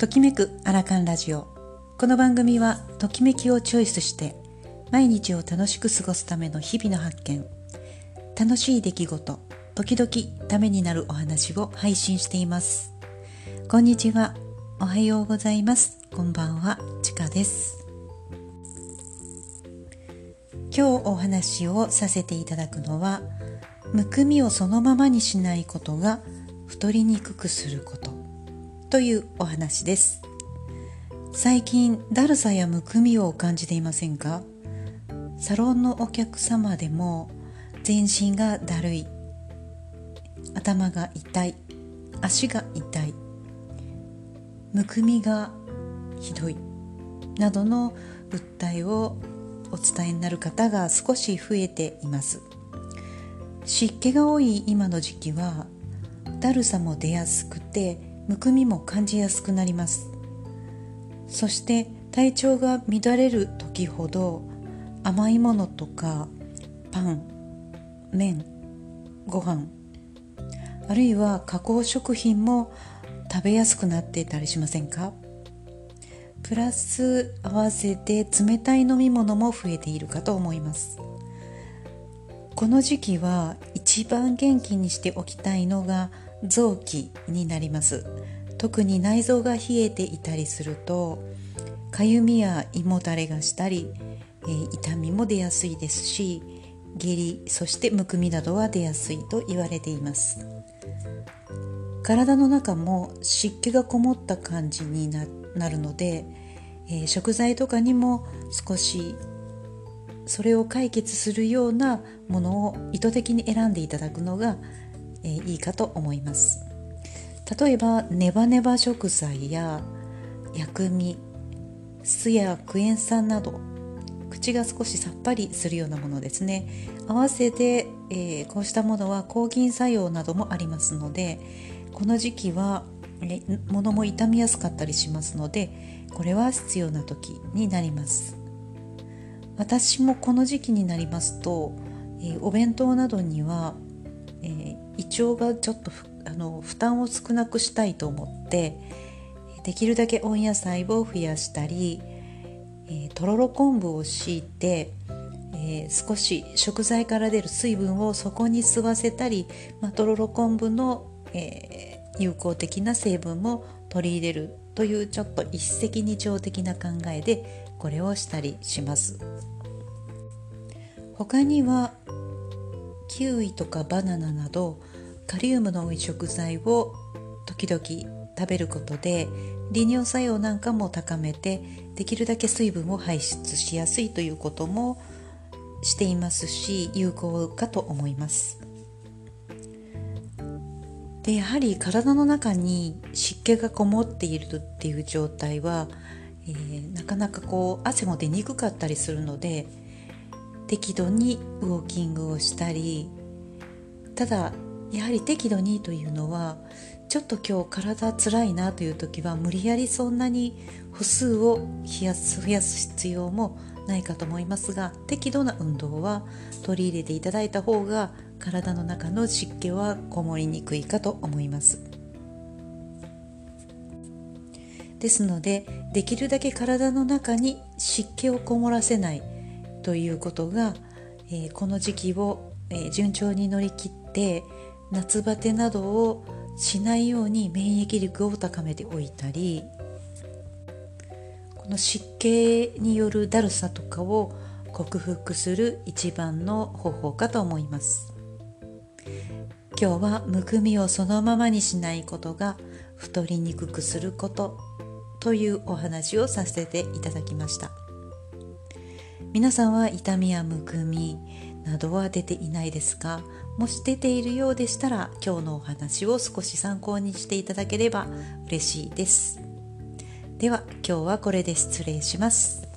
ときめくアラカンラジオ。この番組はときめきをチョイスして毎日を楽しく過ごすための日々の発見。楽しい出来事時々ためになるお話を配信しています。こんにちは。おはようございます。こんばんは。ちかです。今日お話をさせていただくのはむくみをそのままにしないことが太りにくくすること。というお話です。最近だるさやむくみを感じていませんか？サロンのお客様でも全身がだるい。頭が痛い。足が痛い。むくみがひどい。などの訴えをお伝えになる方が少し増えています。湿気が多い今の時期はだるさも出やすくてむくみも感じやすくなります。そして体調が乱れる時ほど甘いものとかパン麺ご飯あるいは加工食品も食べやすくなっていたりしませんか？プラス合わせて冷たい飲み物も増えているかと思います。この時期は一番元気にしておきたいのが臓器になります。特に内臓が冷えていたりするとかゆみや胃もたれがしたり、えー、痛みも出やすいですし下痢そしてむくみなどは出やすいと言われています。体の中も湿気がこもった感じになるので、えー、食材とかにも少しそれを解決するようなものを意図的に選んでいただくのがえー、いいかと思います。例えばネバネバ食材や薬味酢やクエン酸など口が少しさっぱりするようなものですね。合わせて、えー、こうしたものは抗菌作用などもありますのでこの時期は、え物も傷みやすかったりしますのでこれは必要な時になります。私もこの時期になりますと、えー、お弁当などにはえー、胃腸がちょっとあの負担を少なくしたいと思ってできるだけ温野菜を増やしたり、えー、とろろ昆布を敷いて、えー、少し食材から出る水分をそこに吸わせたり、まあ、とろろ昆布の、えー、有効的な成分も取り入れるというちょっと一石二鳥的な考えでこれをしたりします。他にはキウイとかバナナなどカリウムの多い食材を時々食べることで利尿作用なんかも高めてできるだけ水分を排出しやすいということもしていますし有効かと思います。でやはり体の中に湿気がこもっているっていう状態は、えー、なかなかこう汗も出にくかったりするので適度にウォーキングをしたりただやはり適度にというのはちょっと今日体つらいなという時は無理やりそんなに歩数を増やす増やす必要もないかと思いますが適度な運動は取り入れていただいた方が体の中の湿気はこもりにくいかと思います。ですのでできるだけ体の中に湿気をこもらせない。ということが、えー、この時期を、えー、順調に乗り切って夏バテなどをしないように免疫力を高めておいたりこの湿気によるだるさとかを克服する一番の方法かと思います。今日はむくみをそのままにしないことが太りにくくすることというお話をさせていただきました。皆さんは痛みやむくみなどは出ていないですか？もし出ているようでしたら今日のお話を少し参考にしていただければ嬉しいです。では今日はこれで失礼します。